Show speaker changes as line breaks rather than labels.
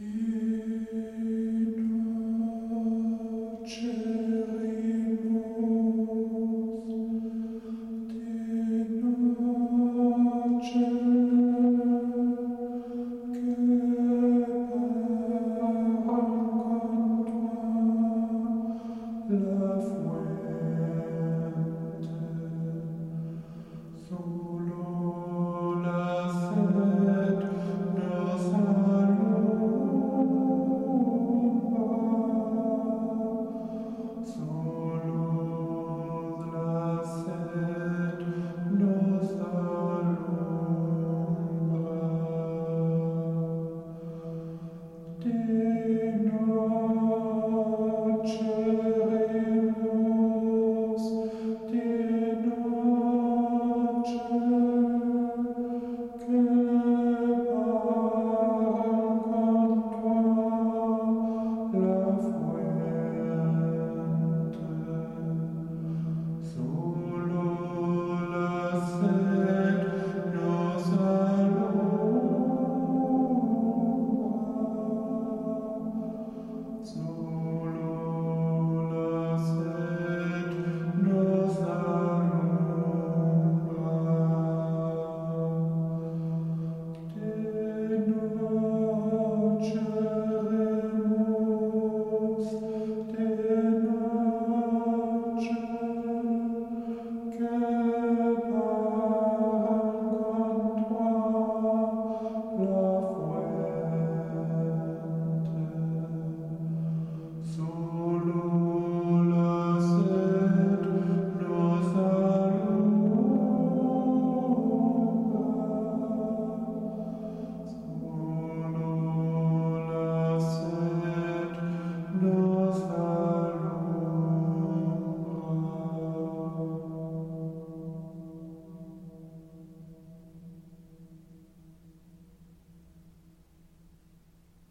in Música